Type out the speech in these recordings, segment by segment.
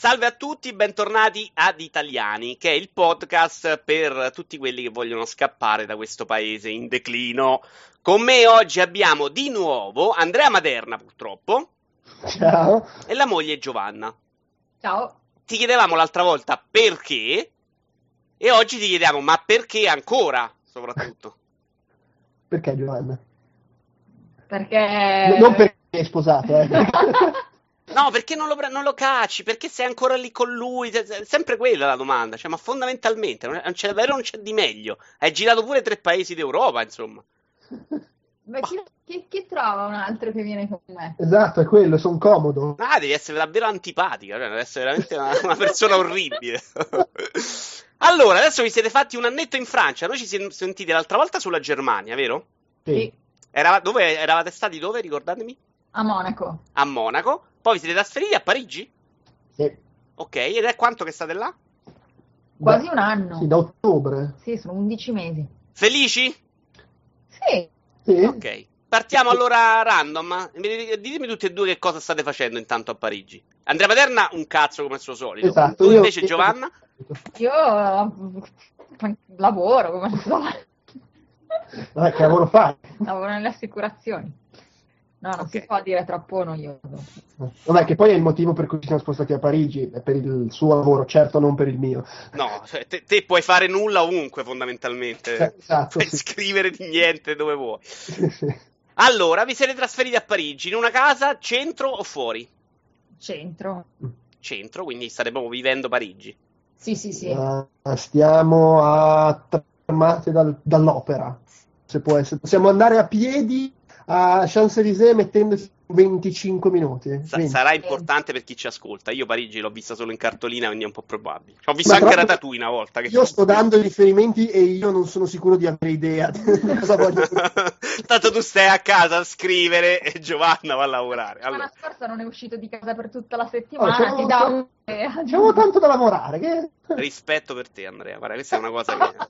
Salve a tutti, bentornati ad Italiani, che è il podcast per tutti quelli che vogliono scappare da questo paese in declino. Con me oggi abbiamo di nuovo Andrea Maderna, purtroppo. Ciao. E la moglie Giovanna. Ciao. Ti chiedevamo l'altra volta perché, e oggi ti chiediamo ma perché ancora, soprattutto. Perché Giovanna? Perché... Non perché è sposato, eh. No, perché non lo, non lo cacci? Perché sei ancora lì con lui? È sempre quella la domanda. Cioè, ma fondamentalmente non c'è davvero non c'è di meglio. Hai girato pure tre paesi d'Europa, insomma. Beh, chi, chi, chi, trova un altro che viene con me? Esatto, è quello, sono comodo. Ah, devi essere davvero antipatica, cioè, devi essere veramente una, una persona orribile. allora, adesso vi siete fatti un annetto in Francia. Noi ci siamo sentiti l'altra volta sulla Germania, vero? Sì. Era, dove eravate stati? Dove? Ricordatemi? A Monaco. A Monaco. Poi vi siete trasferiti a Parigi? Sì. Ok, ed è quanto che state là? Quasi Beh, un anno. Sì, da ottobre. Sì, sono 11 mesi. Felici? Sì. sì. Ok. Partiamo allora random. Ditemi tutti e due che cosa state facendo intanto a Parigi. Andrea Materna un cazzo come al suo solito. Esatto. Tu invece Giovanna? Io lavoro come al solito. Vabbè, che lavoro fai? Lavoro nelle assicurazioni. No, non okay. si può dire troppo noioso. Vabbè, che poi è il motivo per cui ci siamo spostati a Parigi, è per il suo lavoro, certo non per il mio. No, cioè, te, te, puoi fare nulla ovunque fondamentalmente. Eh, esatto, puoi sì. scrivere di niente dove vuoi. Allora, vi siete trasferiti a Parigi, in una casa, centro o fuori? Centro. Centro, quindi state proprio vivendo Parigi. Sì, sì, sì. Uh, stiamo a tre fermate dal, dall'opera, se può essere. Possiamo andare a piedi a Champs-Élysées mettendosi 25 minuti. Sa- sarà importante per chi ci ascolta. Io Parigi l'ho vista solo in cartolina, quindi è un po' probabile. Ho visto Ma anche Ratatouille una volta. Io sto dando i riferimenti e io non sono sicuro di avere idea di cosa voglio Tanto tu stai a casa a scrivere e Giovanna va a lavorare. La allora. scorsa non è uscito di casa per tutta la settimana. Oh, ti dà un... C'avevo tanto da lavorare. Che... Rispetto per te, Andrea. Guarda, questa è una cosa che.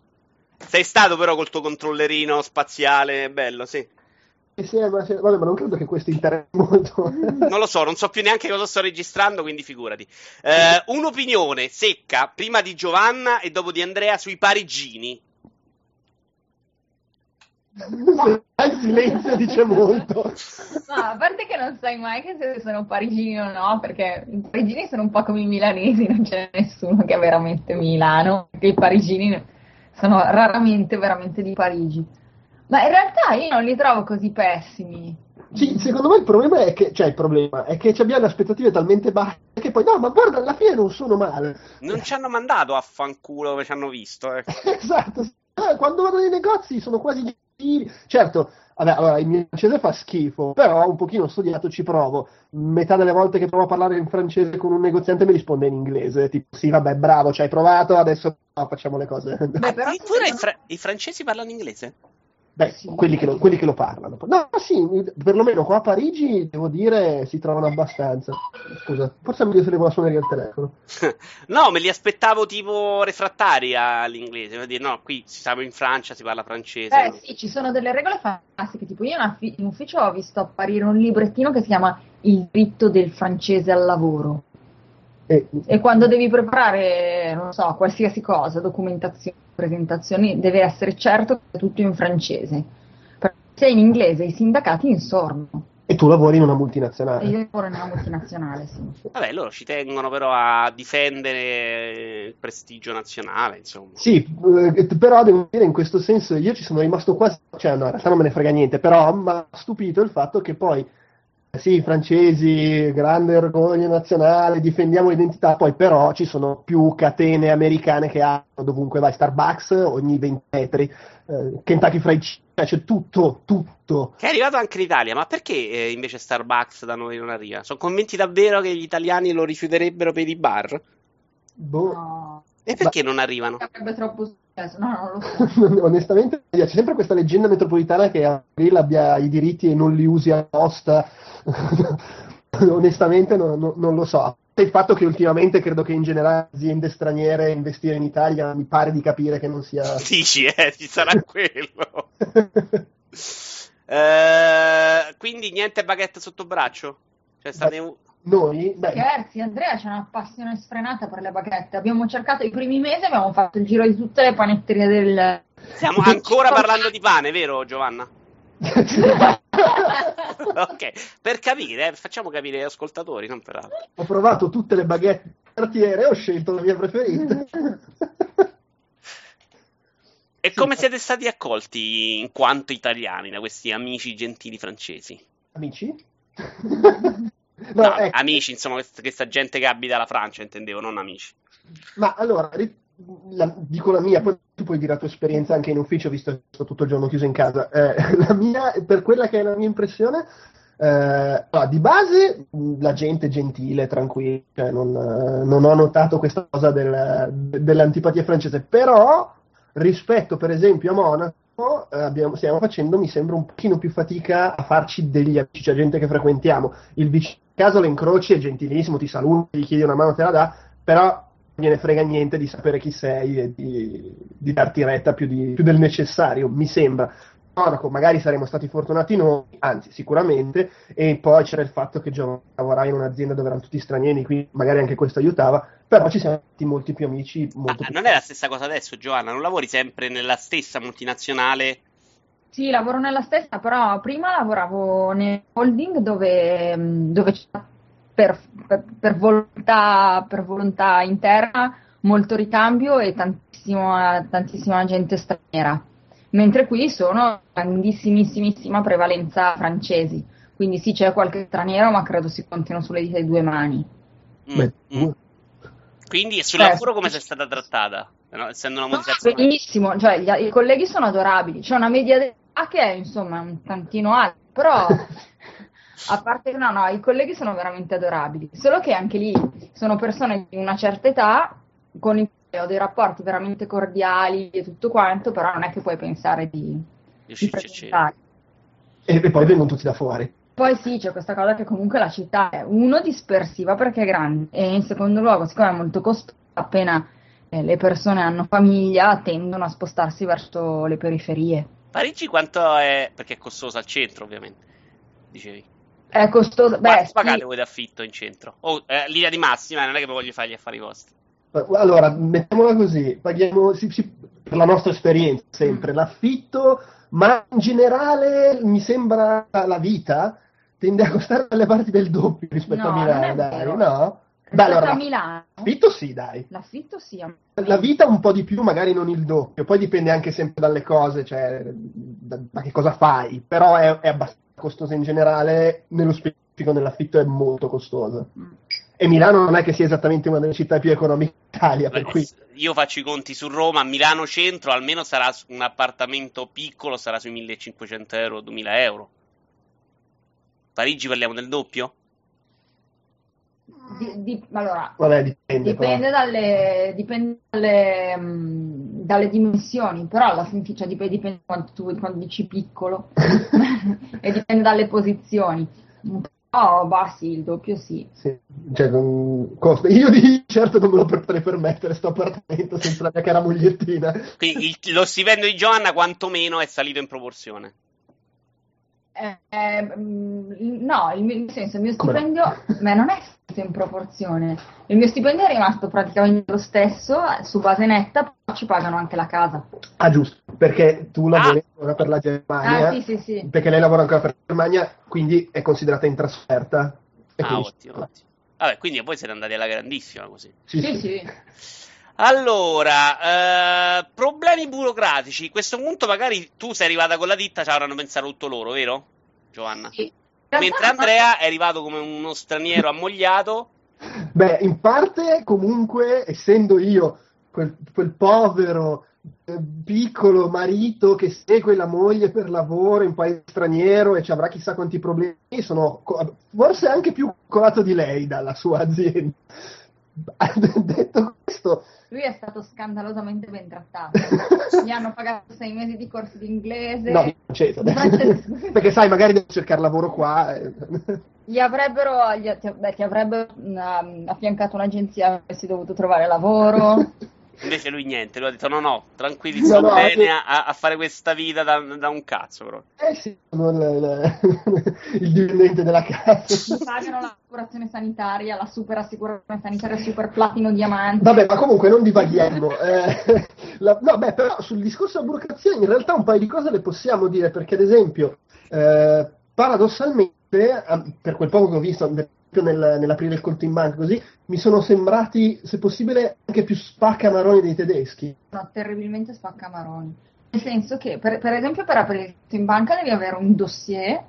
Sei stato però col tuo controllerino spaziale, bello, sì. Sì, ma, vabbè, ma non credo che questo interessi molto. non lo so, non so più neanche cosa sto registrando, quindi figurati. Eh, un'opinione secca prima di Giovanna e dopo di Andrea sui parigini. Il silenzio dice molto. No, a parte che non sai mai che se sono parigini o no, perché i parigini sono un po' come i milanesi, non c'è nessuno che è veramente Milano, perché i parigini sono raramente veramente di Parigi. Ma in realtà io non li trovo così pessimi. Sì, secondo me il problema è che, cioè il problema è che abbiamo le aspettative talmente basse che poi, no, ma guarda, alla fine non sono male. Non ci hanno mandato a fanculo come ci hanno visto. Eh. esatto, quando vado nei negozi sono quasi gentili. Certo, vabbè, allora il mio francese fa schifo, però un pochino studiato ci provo. Metà delle volte che provo a parlare in francese con un negoziante mi risponde in inglese, tipo sì, vabbè, bravo, ci hai provato, adesso no, facciamo le cose. Beh, però Addirittura i, fra- i francesi parlano inglese? Beh, sì. quelli, che lo, quelli, che lo, parlano. No, sì, perlomeno qua a Parigi, devo dire, si trovano abbastanza. Scusa, forse è meglio se levo la suoneria al telefono. no, me li aspettavo tipo refrattari all'inglese. Dire, no, qui siamo in Francia, si parla francese. Eh sì, ci sono delle regole fantastiche. Tipo io in ufficio ho visto apparire un librettino che si chiama Il diritto del francese al lavoro. E, e quando devi preparare, non so, qualsiasi cosa, documentazione, presentazioni, deve essere certo che è tutto in francese. Perché se è in inglese i sindacati insorno. E tu lavori in una multinazionale. E io lavoro in una multinazionale, sì. Vabbè, loro ci tengono però a difendere il prestigio nazionale, insomma. Sì, eh, però devo dire in questo senso io ci sono rimasto quasi, cioè no, in realtà non me ne frega niente, però mi ha stupito il fatto che poi sì, i francesi, grande orgoglio nazionale, difendiamo l'identità, poi però ci sono più catene americane che hanno dovunque vai, Starbucks ogni 20 metri, eh, Kentucky Fried Chicken, cioè c'è tutto, tutto. Che è arrivato anche in Italia, ma perché eh, invece Starbucks da noi non arriva? Sono convinti davvero che gli italiani lo rifiuterebbero per i bar? Boh. No. E perché Ma... non arrivano? Sarebbe troppo no, non lo so. Onestamente c'è sempre questa leggenda metropolitana che April abbia i diritti e non li usi apposta. Onestamente non, non, non lo so. Il fatto che ultimamente credo che in generale aziende straniere investire in Italia mi pare di capire che non sia... Dici, eh, ci sarà quello. eh, quindi niente baguette sotto braccio? Cioè state... Noi? Beh. Scherzi, Andrea c'è una passione sfrenata per le baguette. Abbiamo cercato i primi mesi, abbiamo fatto il giro di tutte le panetterie del... Stiamo ancora parlando di pane, vero Giovanna? ok, per capire, eh, facciamo capire agli ascoltatori, non per altro. Ho provato tutte le baguette cartiere e ho scelto la mia preferita. e come siete stati accolti in quanto italiani da questi amici gentili francesi? Amici? no, no ecco. amici, insomma, questa, questa, gente che abita la Francia, intendevo, non amici. Ma allora, la, dico la mia, poi tu puoi dire la tua esperienza anche in ufficio, visto che sto tutto il giorno chiuso in casa. Eh, la mia, per quella che è la mia impressione, eh, no, di base la gente è gentile, tranquilla, cioè non, non, ho notato questa cosa del, dell'antipatia francese, però rispetto per esempio a Monaco eh, abbiamo, stiamo facendo, mi sembra, un pochino più fatica a farci degli amici, cioè gente che frequentiamo. Il vicino caso incroci, è gentilissimo, ti saluta, gli chiedi una mano, te la dà, però gliene frega niente di sapere chi sei e di, di darti retta più, di, più, del necessario, mi sembra. Monaco, magari saremmo stati fortunati noi, anzi sicuramente, e poi c'era il fatto che Giovanni lavorava in un'azienda dove erano tutti stranieri, quindi magari anche questo aiutava, però ci siamo fatti molti più amici. Molto ah, più non è la stessa cosa adesso, Giovanna? Non lavori sempre nella stessa multinazionale? Sì, lavoro nella stessa, però prima lavoravo nel holding dove, dove c'era per, per, per, volontà, per volontà interna molto ricambio e tantissima, tantissima gente straniera, mentre qui sono grandissimissima prevalenza francesi, quindi sì c'è qualche straniero ma credo si contino sulle dita di due mani. Mm, mm. Quindi sul certo. lavoro come sei stata trattata? No, essendo una modificazione. Benissimo, cioè gli, i colleghi sono adorabili, c'è una media d'età che è insomma un tantino alta, però A parte che no, no, i colleghi sono veramente adorabili, solo che anche lì sono persone di una certa età con i ho dei rapporti veramente cordiali e tutto quanto, però non è che puoi pensare di, di presentare. E, e poi vengono tutti da fuori. Poi sì, c'è questa cosa che comunque la città è uno dispersiva perché è grande e in secondo luogo, siccome è molto costosa, appena eh, le persone hanno famiglia tendono a spostarsi verso le periferie. Parigi quanto è? perché è costosa al centro ovviamente, dicevi. È costoso. Beh, Quanto pagate sì. voi d'affitto in centro? Oh, eh, linea di massima, non è che voglio fare gli affari vostri. Allora, mettiamola così, paghiamo sì, sì, per la nostra esperienza sempre mm. l'affitto, ma in generale mi sembra la vita tende a costare dalle parti del doppio rispetto no, a Milano, dai, no? Beh, allora, a Milano? L'affitto sì, dai. L'affitto sì. La vita un po' di più, magari non il doppio, poi dipende anche sempre dalle cose, cioè da, da che cosa fai, però è, è abbastanza costosa in generale, nello specifico nell'affitto è molto costosa. Mm. E Milano non è che sia esattamente una delle città più economiche d'Italia. Beh, cui... Io faccio i conti su Roma, Milano centro, almeno sarà un appartamento piccolo, sarà sui 1500 euro, 2000 euro. Parigi parliamo del doppio? Di, di, allora, Vabbè, dipende, dipende, dalle, dipende dalle, um, dalle, dimensioni, però alla fine cioè, dipende, dipende quanto tu quando dici piccolo e dipende dalle posizioni. Oh, bah sì, il doppio sì. sì. Cioè, costa. Io di certo non me lo potrei permettere sto appartamento senza la mia cara mogliettina. Quindi il, lo stipendio di Giovanna quantomeno è salito in proporzione. Eh, eh, no, il mio, nel senso, il mio stipendio no? non è in proporzione. Il mio stipendio è rimasto praticamente lo stesso, su base netta, però ci pagano anche la casa. Ah, giusto, perché tu lavori ah. ancora per la Germania. Ah, sì, sì, sì. Perché lei lavora ancora per la Germania, quindi è considerata in trasferta. ah, ottimo, ottimo. Vabbè, quindi voi siete andati alla grandissima così. Sì, sì. sì. Allora, eh, problemi burocratici. A questo punto magari tu sei arrivata con la ditta, ci avranno pensato tutto loro, vero? Giovanna? Sì. Mentre Andrea è arrivato come uno straniero ammogliato. Beh, in parte comunque, essendo io quel, quel povero eh, piccolo marito che segue la moglie per lavoro in paese straniero e ci avrà chissà quanti problemi, sono forse anche più colato di lei dalla sua azienda. Detto questo, lui è stato scandalosamente ben trattato. Gli hanno pagato sei mesi di corsi di inglese. No, certo. Perché sai, magari devo cercare lavoro qua. Eh. Gli avrebbero, gli, beh, ti avrebbero um, affiancato un'agenzia, avresti dovuto trovare lavoro. Invece lui niente, lui ha detto no no, tranquilli, sto no, no, bene che... a, a, fare questa vita da, da un cazzo però. Eh sì, sono il, il dipendente della casa. Pagano l'assicurazione sanitaria, la super assicurazione sanitaria, super platino diamante. Vabbè, ma comunque non divaghiamo. Eh, la, no, beh, però sul discorso della burocrazia in realtà un paio di cose le possiamo dire, perché ad esempio, eh, paradossalmente, per quel poco che ho visto, nel, nell'aprire il conto in banca così, mi sono sembrati, se possibile, anche più spaccamaroni dei tedeschi. No, terribilmente spaccamaroni. Nel senso che, per, per esempio, per aprire il conto in banca devi avere un dossier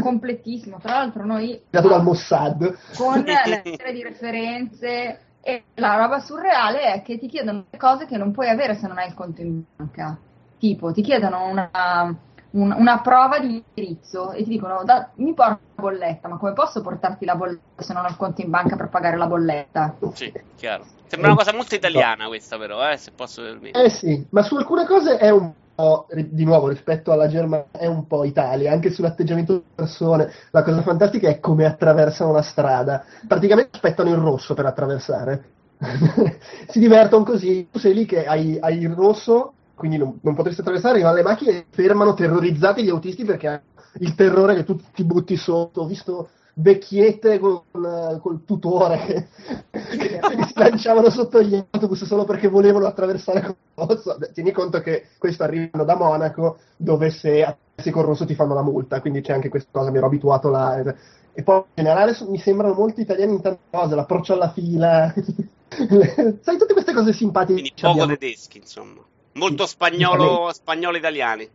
completissimo. Tra l'altro noi... Dato dal Mossad. Con le di referenze e la roba surreale è che ti chiedono cose che non puoi avere se non hai il conto in banca. Tipo, ti chiedono una un, una prova di indirizzo e ti dicono da, mi porta la bolletta, ma come posso portarti la bolletta se non ho il conto in banca per pagare la bolletta? Sì, chiaro. Sembra una cosa molto italiana questa però, eh, se posso permettere. Eh sì, ma su alcune cose è un po', di nuovo, rispetto alla Germania è un po' Italia, anche sull'atteggiamento delle persone. La cosa fantastica è come attraversano la strada. Praticamente aspettano il rosso per attraversare. si divertono così, tu sei lì che hai, hai il rosso quindi non, non potresti attraversare, ma le macchine fermano terrorizzati gli autisti perché hanno il terrore che tu ti butti sotto. Ho visto vecchiette con, col tutore che, si lanciavano sotto gli autobus solo perché volevano attraversare con rosso. Tieni conto che questo arrivano da Monaco, dove se attraversi col rosso ti fanno la multa, quindi c'è anche questa cosa, mi ero abituato là. E poi in generale mi sembrano molto italiani in tante cose, l'approccio alla fila. Sai, tutte queste cose simpatiche. Quindi poco abbiamo. tedeschi, insomma. Molto spagnolo, spagnolo italiani.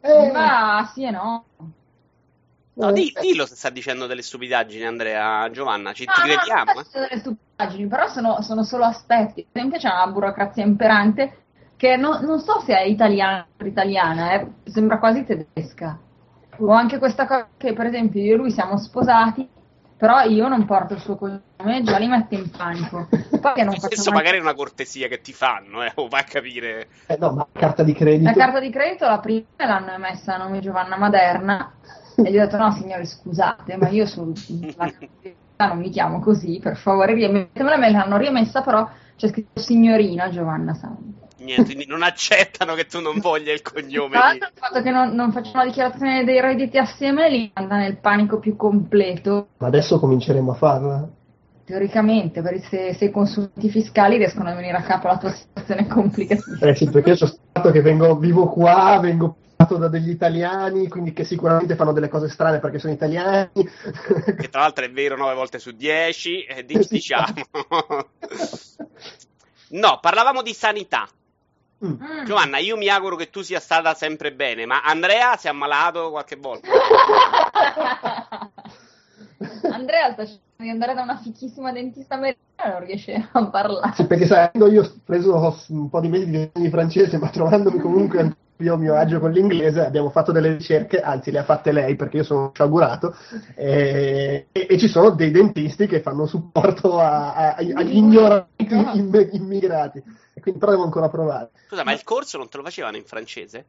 Eh, ma sì e no. No, di, dillo se sta dicendo delle stupidaggini, Andrea, Giovanna, ci no, ti crediamo. Non eh? delle stupidaggini, però sono, sono, solo aspetti. Per esempio c'è una burocrazia imperante che no, non so se è italiana o italiana, eh, sembra quasi tedesca. O anche questa cosa che, per esempio, io e lui siamo sposati però io non porto il suo cognome, già li mette in panico. Poi non Adesso mai... magari è una cortesia che ti fanno, eh, o va a capire. Eh no, ma carta di credito. La carta di credito la prima l'hanno emessa a nome Giovanna Maderna e gli ho detto no signori scusate, ma io sulla carta non mi chiamo così, per favore rimettemela, me l'hanno riemessa però c'è scritto signorina Giovanna Santi niente, quindi non accettano che tu non voglia il cognome. Tra l'altro il fatto che non, non facciamo la dichiarazione dei redditi assieme li manda nel panico più completo. Ma adesso cominceremo a farla? Teoricamente, se, se, i consulti fiscali riescono a venire a capo la tua situazione complicatissima. Eh sì, perché io sono stato che vengo, vivo qua, vengo da degli italiani, quindi che sicuramente fanno delle cose strane perché sono italiani. Che tra l'altro è vero 9 volte su 10, eh, diciamo. no, parlavamo di sanità. Mm. Giovanna, io mi auguro che tu sia stata sempre bene, ma Andrea si è ammalato qualche volta? Andrea sta cercando di andare da una fichissima dentista americana e non riesce a parlare. Sì, perché sai, io ho preso un po' di mesi di francese, ma trovandomi comunque io a mio agio con l'inglese, abbiamo fatto delle ricerche, anzi le ha fatte lei perché io sono sciagurato, e, e, e ci sono dei dentisti che fanno supporto a, a, agli ignoranti immigrati, e quindi però devo ancora provare. Scusa, ma il corso non te lo facevano in francese?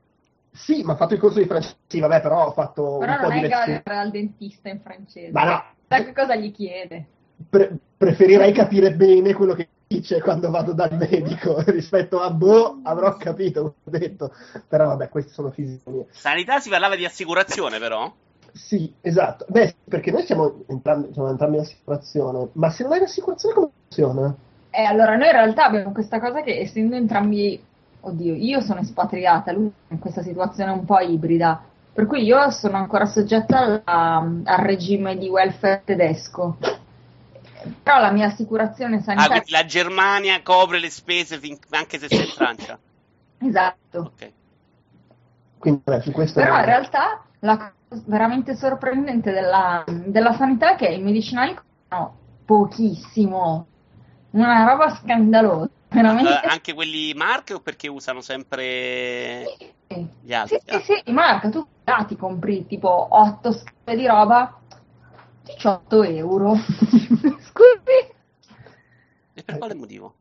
Sì, ma ho fatto il corso di francese, sì, vabbè, però ho fatto però un po' di lezioni. Però non è che al dentista in francese. Ma no. Sai che cosa gli chiede? Pre- preferirei capire bene quello che dice quando vado dal medico rispetto a boh, avrò capito, ho detto. Però vabbè, queste sono fisiche. Sanità si parlava di assicurazione, però? Sì, esatto. Beh, perché noi siamo entrambi, siamo entrambi in assicurazione, ma se non hai l'assicurazione come funziona? Eh, allora noi in realtà abbiamo questa cosa che essendo entrambi, oddio, io sono espatriata, lui in questa situazione un po' ibrida, per cui io sono ancora soggetta alla, al regime di welfare tedesco però la mia assicurazione sanitaria... Ah, la Germania copre le spese fin... anche se sei in Francia? esatto. Okay. Quindi, beh, Però in realtà la cosa veramente sorprendente della, della sanità è che i medicinali costano pochissimo, una roba scandalosa. Veramente... Uh, anche quelli marche o perché usano sempre sì. gli altri? Sì, sì, sì, marca, tu ti compri tipo 8 scale di roba 18 euro. Scusi. E per quale motivo?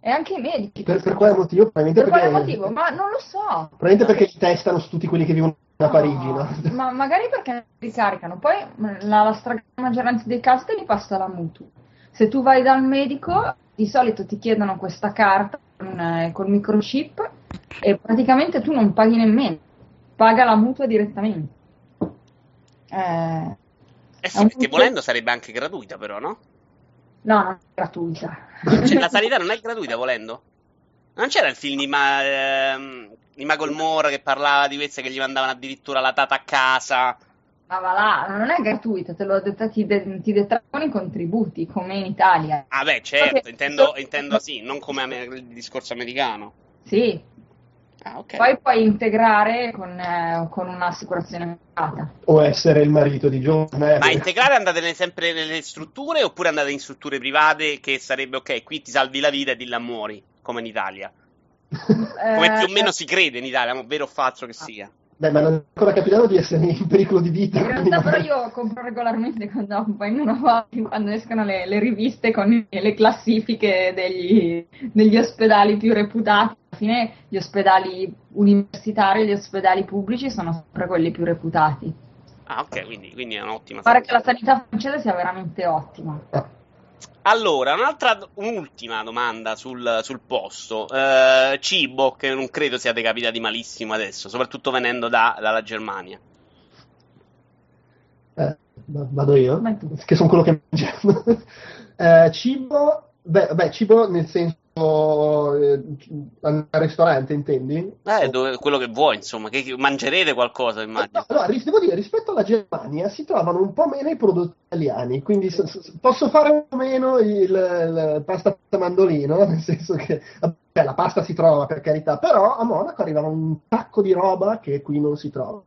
E anche i medici. Per, per quale motivo? Per perché... quale motivo? Ma non lo so. Probabilmente perché li testano su tutti quelli che vivono a no, Parigi, no? Ma magari perché ricaricano. Poi la, la stragrande maggioranza dei casi te li passa la mutua. Se tu vai dal medico, di solito ti chiedono questa carta con, eh, col microchip e praticamente tu non paghi nemmeno, paga la mutua direttamente. Eh, eh sì, perché volendo sarebbe anche gratuita però, no? No, non è gratuita. Cioè, la sanità non è gratuita volendo? Non c'era il film di, Ma, ehm, di Michael Moore che parlava di queste che gli mandavano addirittura la tata a casa? Ma va là, non è gratuita, te l'ho detto, ti, de- ti detraggono i contributi, come in Italia. Ah beh, certo, intendo, intendo sì, non come il discorso americano. Sì. Ah, okay. Poi puoi integrare con, eh, con un'assicurazione privata. O essere il marito di John. Eh. Ma integrare andate sempre nelle strutture oppure andate in strutture private che sarebbe ok, qui ti salvi la vita e di là muori, come in Italia? come più o meno si crede in Italia, vero o falso che sia. Beh, ma non è ancora capitato di essere in pericolo di vita. In realtà, però, io compro regolarmente quando, quando escono le, le, riviste con le classifiche degli, degli ospedali più reputati. Alla fine, gli ospedali universitari e gli ospedali pubblici sono sempre quelli più reputati. Ah, ok, quindi, quindi è un'ottima Pare che la sanità francese sia veramente ottima. Allora, un'altra, un'ultima domanda sul, sul posto. Eh, cibo, che non credo siate capitati malissimo adesso, soprattutto venendo da, dalla Germania. Eh, vado io, che sono quello che mangiamo. eh, cibo, beh, beh, cibo nel senso al ristorante, intendi? Eh, dove, quello che vuoi, insomma, che, mangerete qualcosa, immagino. No, no, devo dire, rispetto alla Germania si trovano un po' meno i prodotti italiani, quindi s- s- posso fare un po' meno il, il pasta mandolino, nel senso che vabbè, la pasta si trova per carità, però a Monaco arriva un sacco di roba che qui non si trova.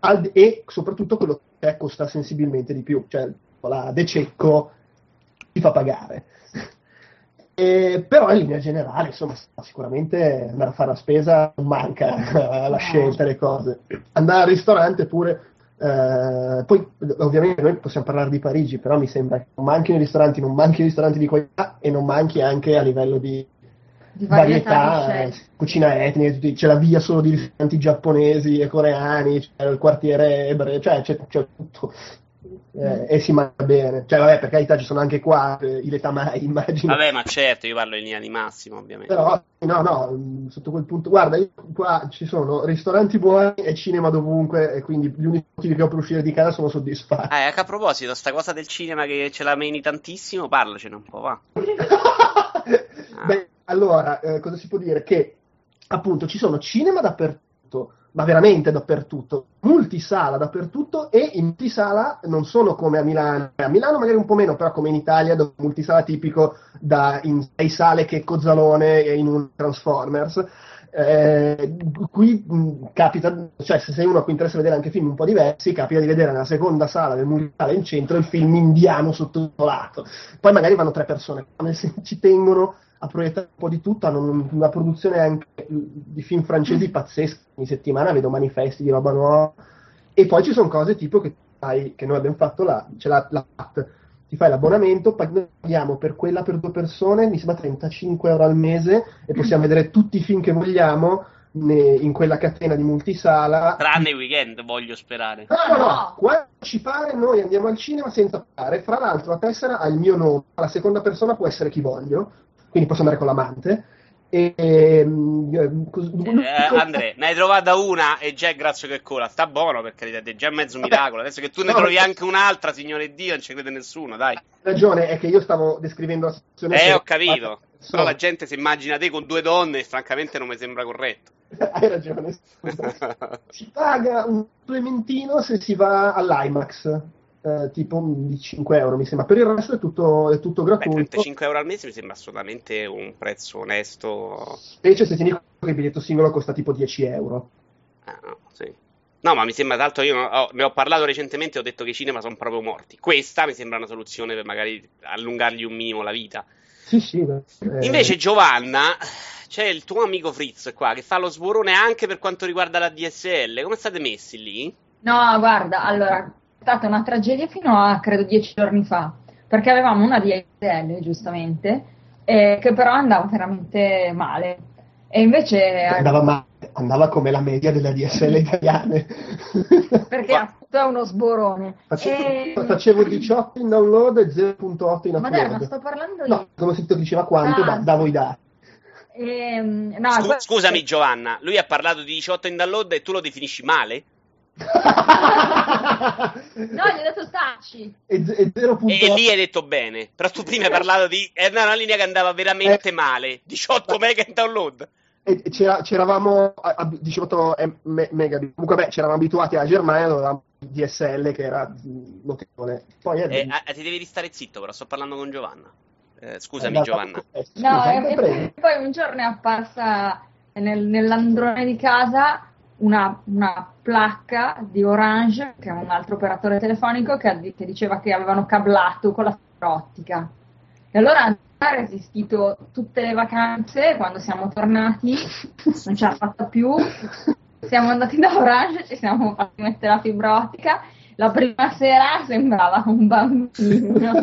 Al, e soprattutto quello che costa sensibilmente di più, cioè la De Cecco ti fa pagare. E, però in linea generale, insomma, sicuramente andare a fare la spesa non manca la scelta, le cose. Andare al ristorante pure. Eh, poi ovviamente noi possiamo parlare di Parigi, però mi sembra che non manchino i ristoranti, non manchi i ristoranti di qualità e non manchi anche a livello di, di varietà, varietà eh, cucina etnica, c'è la via solo di ristoranti giapponesi e coreani, c'è il quartiere ebreo, cioè c'è, c'è tutto eh, e si mangia bene. Cioè, vabbè, per carità ci sono anche qua eh, i letamai, immagino. Vabbè, ma certo, io parlo in linea di massimo, ovviamente. Però, no, no, sotto quel punto, guarda, io, qua ci sono ristoranti buoni e cinema dovunque, e quindi gli unici motivi che ho per uscire di casa sono soddisfatti. Ah, ecco, a proposito, sta cosa del cinema che ce la meni tantissimo, parlacene un po', va. ah. Beh, allora, eh, cosa si può dire? Che, appunto, ci sono cinema dappertutto ma veramente dappertutto, multisala dappertutto e in multisala non sono come a Milano, a Milano magari un po' meno, però come in Italia dove multisala tipico da in sei sale che Cozzalone in un Transformers. Eh, qui mh, capita, cioè se sei uno a cui interessa vedere anche film un po' diversi, capita di vedere nella seconda sala del multisala in centro il film indiano sottotitolato. Poi magari vanno tre persone, ci tengono a proiettare un po' di tutto, hanno una produzione anche di film francesi pazzesca, ogni settimana vedo manifesti di roba nuova, e poi ci sono cose tipo che, fai, che noi abbiamo fatto là, c'è la, la ti fai l'abbonamento, paghiamo per quella per due persone, mi sembra 35 euro al mese e possiamo vedere tutti i film che vogliamo in quella catena di multisala. Tranne i weekend, voglio sperare. No, no, no, quando ci pare noi andiamo al cinema senza pagare, fra l'altro la tessera ha il mio nome, la seconda persona può essere chi voglio, quindi posso andare con l'amante. E, ehm, eh, Andre, ne hai trovata una e già è grazie che cola. Sta buono per carità, è già mezzo miracolo. Adesso che tu ne no, trovi anche un'altra, signore Dio, non ci crede nessuno, dai. La ragione è che io stavo descrivendo la situazione. Eh, ho capito. Però la gente si immagina te con due donne e francamente non mi sembra corretto. Hai ragione. si paga un supplementino se si va all'IMAX eh, tipo di 5 euro mi sembra. Per il resto è tutto, è tutto gratuito. Beh, 35 euro al mese mi sembra assolutamente un prezzo onesto. Specie se tieni conto che il biglietto singolo costa tipo 10 euro. Ah, no, sì. no ma mi sembra tanto io ho, ne ho parlato recentemente ho detto che i cinema sono proprio morti. Questa mi sembra una soluzione per magari allungargli un minimo la vita. Sì sì eh... invece Giovanna c'è il tuo amico Fritz qua che fa lo sborone anche per quanto riguarda la DSL come state messi lì? No, guarda, allora, stata una tragedia fino a credo dieci giorni fa, perché avevamo una DSL giustamente, eh, che però andava veramente male. E invece andava, male, andava come la media delle DSL italiane. perché appunto è uno sborone. Facevo, e... facevo 18 in download e 0.8 in upload. Ma dai, ma sto parlando io. No, come se tu diceva quanto, ah, davo i dati. Ehm, no, Scu- scusami Giovanna, lui ha parlato di 18 in download e tu lo definisci male? no, gli ho detto taci. E, e, e, lì hai detto bene, però tu prima hai parlato di... Era una linea che andava veramente eh, male, 18 mega in download. E c'eravamo a, a 18 megabit, comunque beh, c'eravamo abituati alla Germania avevamo DSL che era notevole. Poi eh, eh, ti devi ristare zitto, però sto parlando con Giovanna. Eh, scusami, Giovanna. No, e, poi un giorno è apparsa nel, nell'androne di casa una, una, placca di Orange, che è un altro operatore telefonico, che, che diceva che avevano cablato con la fibra ottica. E allora ha resistito tutte le vacanze, quando siamo tornati non ce l'ha fatta più, siamo andati da Orange, ci siamo fatti mettere la fibra ottica, la prima sera sembrava un bambino.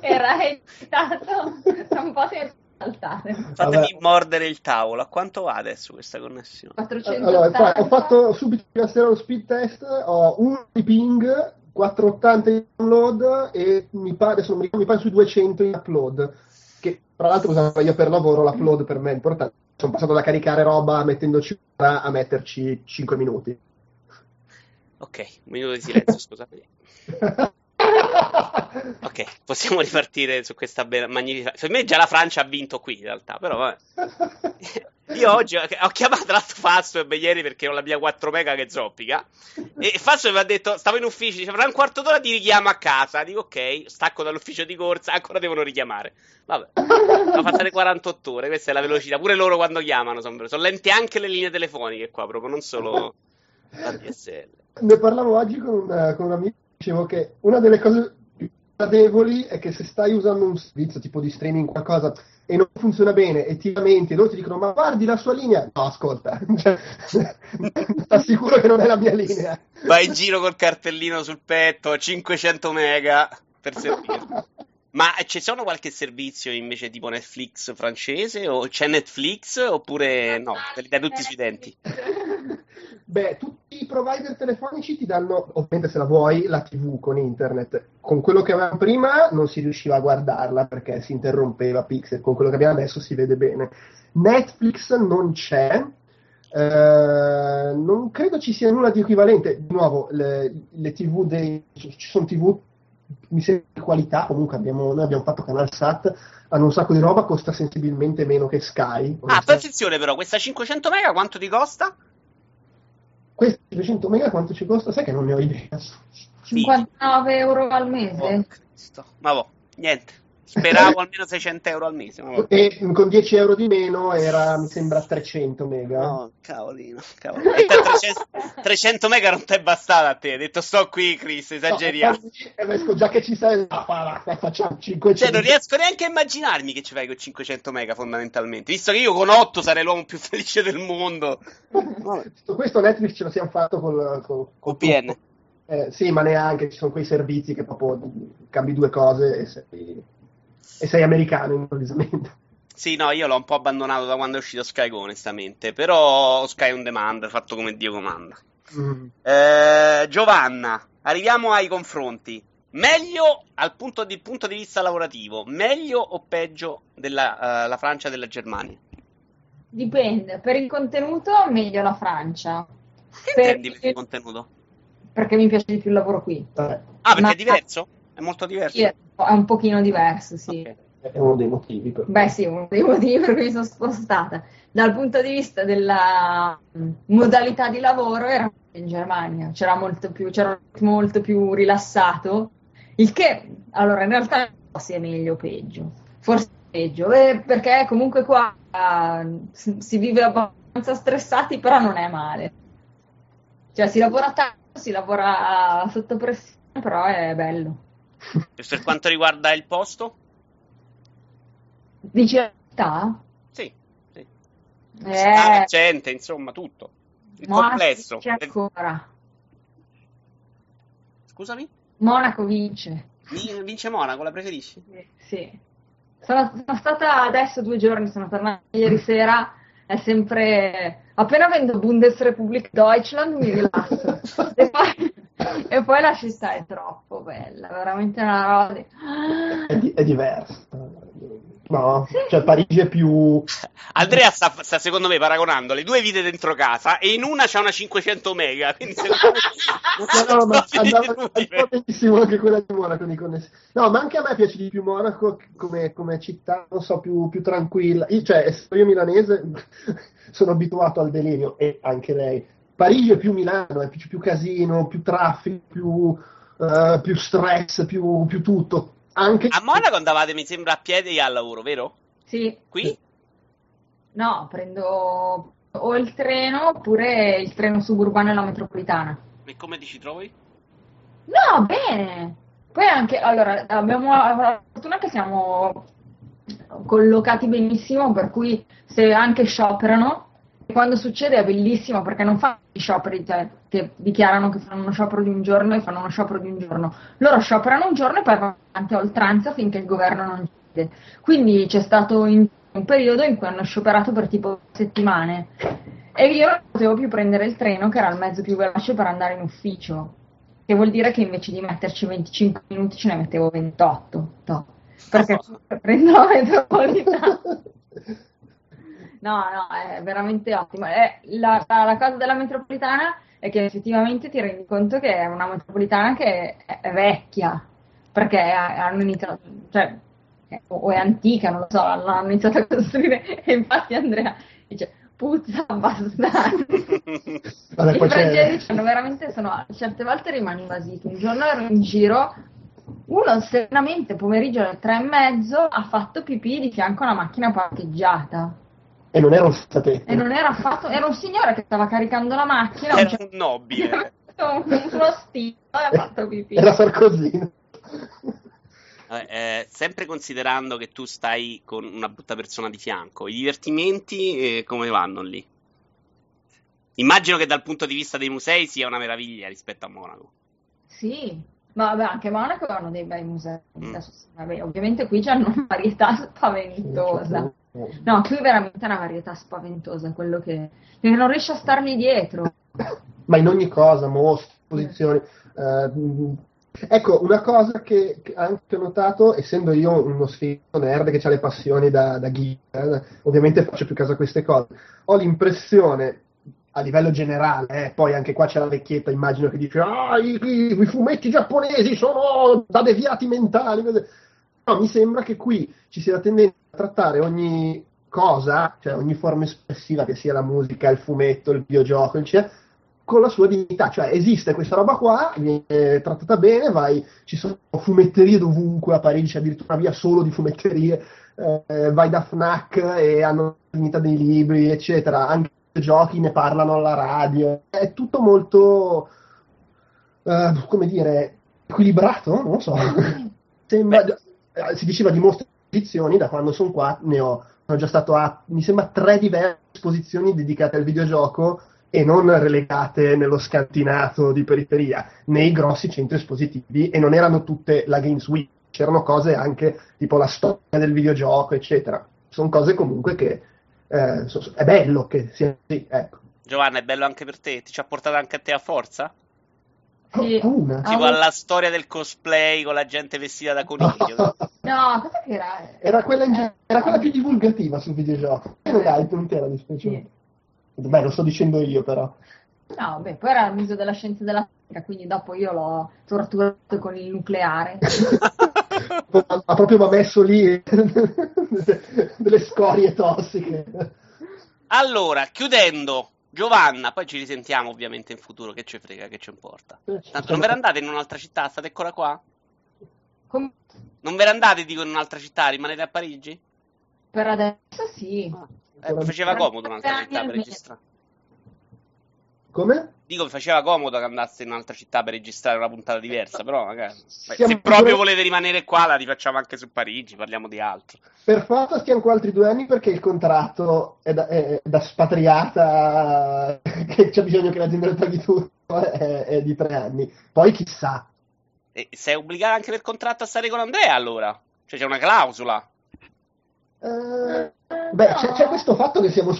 Era eccitato, un po' si è saltare. Fatemi mordere il tavolo. A quanto va adesso questa connessione? 480. Allora, ho fatto subito lo speed test, ho un di ping, 480 in download e mi pare, mi, mi pare sui 200 in upload. Che tra l'altro usavo io per lavoro, l'upload per me è importante. Sono passato da caricare roba mettendoci a metterci 5 minuti. Ok, un minuto di silenzio, scusate. ok, possiamo ripartire su questa bella, magnifica. Per me già la Francia ha vinto qui in realtà, però vabbè. Io oggi ho, chiamato l'altro Fastweb ieri perché ho la mia 4 mega che zoppica. E Fastweb mi ha detto: Stavo in ufficio, dice, fra un quarto d'ora ti richiamo a casa. Dico ok, stacco dall'ufficio di corsa, ancora devono richiamare. Vabbè, ho fatto le 48 ore, questa è la velocità. Pure loro quando chiamano sono, sono lente anche le linee telefoniche qua, proprio, non solo la DSL. Ne parlavo oggi con un, con un amico dicevo che una delle cose più gradevoli è che se stai usando un servizio tipo di streaming qualcosa e non funziona bene e ti lamenti e loro ti dicono ma guardi la sua linea. No ascolta cioè, assicuro che non è la mia linea. Vai in giro col cartellino sul petto 500 mega per servire. Ma ci sono qualche servizio invece tipo Netflix francese o c'è Netflix oppure no, te li dai tutti sui denti? Beh, tutti i provider telefonici ti danno, ovviamente se la vuoi, la TV con internet. Con quello che avevamo prima non si riusciva a guardarla perché si interrompeva Pixel, con quello che abbiamo adesso si vede bene. Netflix non c'è, eh, non credo ci sia nulla di equivalente. Di nuovo, le, le TV dei, ci sono TV mi sembra di qualità, comunque abbiamo, noi abbiamo fatto Canal Sat, hanno un sacco di roba, costa sensibilmente meno che Sky. Ah, attenzione però, questa 500 mega quanto ti costa? Questi 500 mega quanto ci costa? Sai che non ne ho idea. 59 euro al mese? Oh, Ma boh, niente. Speravo almeno 600 euro al mese. E con 10 euro di meno era, mi sembra, 300 mega. No, cavolino. cavolino. 300, 300, mega non ti è bastato a te. Hai detto sto qui, Chris, esageriamo. No, già che ci sei, facciamo 500. Cioè, non riesco neanche a immaginarmi che ci fai con 500 mega, fondamentalmente. Visto che io con 8 sarei l'uomo più felice del mondo. Tutto questo Netflix ce lo siamo fatto col, col, col VPN. Eh, sì, ma neanche, ci sono quei servizi che proprio cambi due cose e sei e sei americano improvvisamente. Sì, no, io l'ho un po' abbandonato da quando è uscito Sky, onestamente. Però Sky on demand, fatto come Dio comanda. Mm. Eh, Giovanna, arriviamo ai confronti. Meglio al punto di, punto di vista lavorativo, meglio o peggio della uh, Francia e della Germania? Dipende, per il contenuto meglio la Francia. Che per intendi per il contenuto? Perché mi piace di più il lavoro qui. Ah, perché Ma... è diverso? È molto diverso? Sì, è un pochino diverso, sì. Okay. È uno dei motivi. Per Beh sì, uno dei motivi per cui mi sono spostata. Dal punto di vista della mm, modalità di lavoro era in Germania, c'era molto più, c'era molto più rilassato, il che, allora in realtà non so se è meglio o peggio, forse peggio, eh, perché comunque qua uh, si vive abbastanza stressati, però non è male. Cioè si lavora tanto, si lavora sotto pressione, però è bello. E per quanto riguarda il posto? Dici la Sì, sì. Eh, gente, insomma, tutto. Il Monaco complesso. Vince ancora. Scusami? Monaco vince. Vince Monaco, la preferisci? Sì. Sono, sono stata adesso due giorni, sono tornata ieri sera, è sempre... Appena vendo Bundesrepublik Deutschland mi rilasso. e poi e poi la città è troppo bella, veramente una roba di... è, di, è diversa. No, cioè Parigi è più... Andrea sta, sta, secondo me paragonando le due vite dentro casa e in una c'è una 500 mega, quindi me... no, no, ma andava, andava benissimo anche quella di Monaco di connessione. No, ma anche a me piace di più Monaco come, come città, non so, più, più tranquilla. Io, cioè, io milanese, sono abituato al delirio, e anche lei. Parigi è più Milano, è più, più casino, più traffico, più, uh, più stress, più, più tutto anche... A Monaco andavate, mi sembra, a piedi al lavoro, vero? Sì. Qui? No, prendo o il treno oppure il treno suburbano e la metropolitana. E come ti ci trovi? No, bene. Poi anche, allora, abbiamo la fortuna che siamo collocati benissimo, per cui se anche scioperano, quando succede è bellissimo perché non fanno scioperi cioè, che dichiarano che fanno uno sciopero di un giorno e fanno uno sciopero di un giorno. Loro scioperano un giorno e poi vanno avanti a oltranza finché il governo non chiede. Quindi c'è stato un periodo in cui hanno scioperato per tipo settimane e io non potevo più prendere il treno che era il mezzo più veloce per andare in ufficio. Che vuol dire che invece di metterci 25 minuti ce ne mettevo 28. No, perché prendo la metropolitana. No, no, è veramente ottimo. È la, la, cosa della metropolitana è che effettivamente ti rendi conto che è una metropolitana che è, è vecchia, perché hanno iniziato, cioè, o è antica, non lo so, hanno iniziato a costruire, e infatti Andrea dice puzza bastardi. I francesi hanno veramente, sono, certe volte rimani basito. Un giorno ero in giro, uno serenamente pomeriggio alle tre e mezzo ha fatto pipì di fianco a una macchina parcheggiata. E non era un sapete. E non era affatto, era un signore che stava caricando la macchina. Era un, un nobile. uno stile e ha fatto pipì. Era Sarkozy. Eh, eh, sempre considerando che tu stai con una brutta persona di fianco, i divertimenti eh, come vanno lì? Immagino che dal punto di vista dei musei sia una meraviglia rispetto a Monaco. Sì, ma vabbè, anche Monaco hanno dei bei musei. Mm. Vabbè, ovviamente qui c'è una varietà spaventosa. No, qui veramente è una varietà spaventosa, quello che, che non riesce a starmi dietro. Ma in ogni cosa, mostri, posizioni. Eh, ecco, una cosa che, che, anche ho notato, essendo io uno sfigato nerd che ha le passioni da, da geek, eh, ovviamente faccio più caso a queste cose, ho l'impressione a livello generale, eh, poi anche qua c'è la vecchietta, immagino che dice ah, i, i, i fumetti giapponesi sono da deviati mentali. No, mi sembra che qui ci sia la tendenza a trattare ogni cosa, cioè ogni forma espressiva, che sia la musica, il fumetto, il videogioco, eccetera, con la sua dignità, cioè esiste questa roba qua, viene trattata bene, vai, ci sono fumetterie dovunque a Parigi, c'è addirittura una via solo di fumetterie, eh, vai da FNAC e hanno la dignità dei libri, eccetera, anche i giochi ne parlano alla radio, è tutto molto, eh, come dire, equilibrato, non lo so, sembra... Beh eh, si diceva di mostre edizioni, da quando sono qua ne ho, sono già stato a, mi sembra, tre diverse esposizioni dedicate al videogioco e non relegate nello scantinato di periferia, nei grossi centri espositivi e non erano tutte la Games Week, c'erano cose anche tipo la storia del videogioco, eccetera. Sono cose comunque che eh, è bello che sia così, ecco. Giovanna, è bello anche per te? Ti ci ha portato anche a te a forza? Sì. Una. Tipo alla storia del cosplay con la gente vestita da coniglio. no, cosa che era? Era quella, in... era quella più divulgativa sul videogioco. E hai non era di speciale. Sì. Beh, lo sto dicendo io però. No, beh, poi era il museo della scienza della fisica, quindi dopo io l'ho torturato con il nucleare. ha proprio messo lì delle scorie tossiche. Allora, chiudendo, Giovanna, poi ci risentiamo ovviamente in futuro, che ci frega, che ci importa. Tanto non ve ne andate in un'altra città, state ancora qua? Com- non ve ne andate, dico, in un'altra città, rimanete a Parigi? Per adesso sì. Ah, eh, faceva comodo un'altra città per registrare. Come? Dico, mi faceva comodo che andasse in un'altra città per registrare una puntata diversa, però magari... se proprio volete rimanere qua, la rifacciamo anche su Parigi, parliamo di altro. Per forza stiamo qua altri due anni perché il contratto è da, è da spatriata, che c'è bisogno che la gente lo togli tutto, è, è, di tre anni. Poi chissà. E sei obbligato anche per contratto a stare con Andrea allora? Cioè c'è una clausola? Uh, beh, c'è, c'è, questo fatto che siamo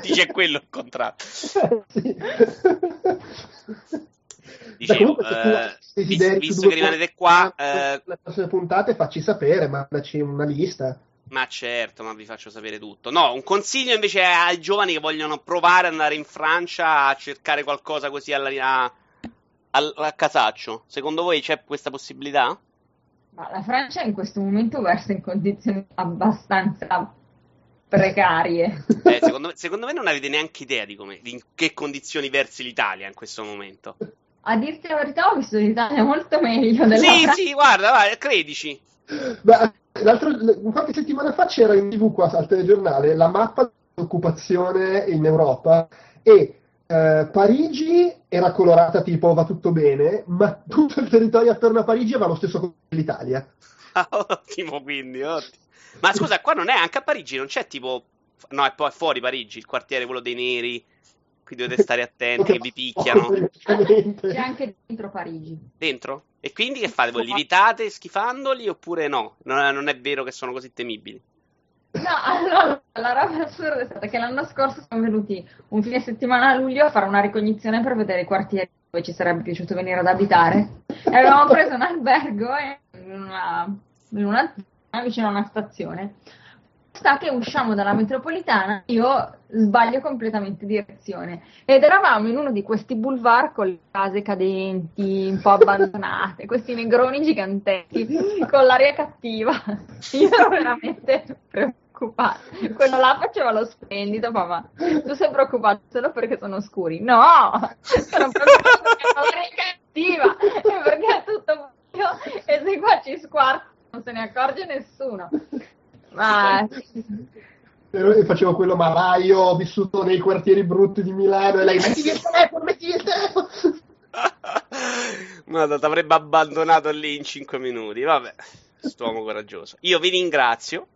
dice quello il contratto. sì. Dicevo, Beh, eh, visto, visto che rimanete qua... Eh, le prossime puntate facci sapere, mandaci una lista. Ma certo, ma vi faccio sapere tutto. No, un consiglio invece ai giovani che vogliono provare ad andare in Francia a cercare qualcosa così alla, a, a, a casaccio. Secondo voi c'è questa possibilità? Ma la Francia in questo momento versa in condizioni abbastanza precarie. Eh, secondo, me, secondo, me, non avete neanche idea di, come, di in che condizioni versi l'Italia in questo momento. A dirti la verità, ho visto l'Italia molto meglio della Sì, sì, guarda, vai, credici. Beh, qualche settimana fa c'era in tv qua al telegiornale la mappa dell'occupazione in Europa e eh, Parigi era colorata tipo va tutto bene, ma tutto il territorio attorno a Parigi aveva lo stesso colore dell'Italia. Ah, ottimo, quindi, ottimo. Ma scusa, qua non è anche a Parigi, non c'è tipo. No, è poi fuori Parigi, il quartiere quello dei neri. Qui dovete stare attenti che vi picchiano. C'è anche dentro Parigi. Dentro? E quindi che fate? Voi li evitate schifandoli oppure no? Non è, non è vero che sono così temibili? No, allora, la roba assurda è stata che l'anno scorso siamo venuti un fine settimana a luglio a fare una ricognizione per vedere i quartieri dove ci sarebbe piaciuto venire ad abitare. E avevamo preso un albergo in una, in una vicino a una stazione sta che usciamo dalla metropolitana, io sbaglio completamente direzione. Ed eravamo in uno di questi boulevard con le case cadenti, un po' abbandonate, questi negroni giganteschi, con l'aria cattiva. Io ero veramente preoccupata. Quello là faceva lo splendido, mamma. Tu sei preoccupato solo perché sono scuri? No! Sono preoccupata perché l'aria cattiva perché è tutto buio e se qua ci squarta non se ne accorge nessuno. Ma... E facevo quello, ma vai, io ho vissuto nei quartieri brutti di Milano e lei, metti via il telefono, metti via il telefono. Ma ti avrebbe abbandonato lì in 5 minuti. Vabbè, quest'uomo coraggioso. Io vi ringrazio.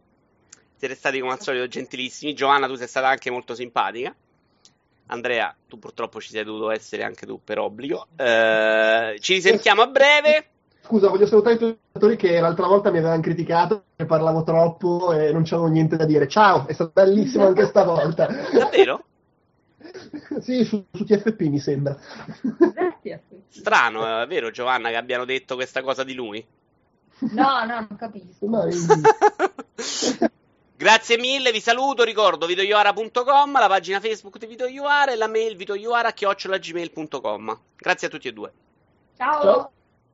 Siete stati come al solito gentilissimi. Giovanna, tu sei stata anche molto simpatica. Andrea, tu purtroppo ci sei dovuto essere anche tu per obbligo. Eh, ci risentiamo a breve. Scusa, voglio salutare i tuoi ascoltatori che l'altra volta mi avevano criticato che parlavo troppo e non c'avevo niente da dire. Ciao, è stato bellissimo anche stavolta. Davvero? sì, su, su, TFP mi sembra. Strano, è vero Giovanna che abbiano detto questa cosa di lui? No, no, non capisco. No, Grazie mille, vi saluto, ricordo videoiuara.com, la pagina Facebook di Videoiuara e la mail videoiuara.gmail.com. Grazie a tutti e due. Ciao. Ciao.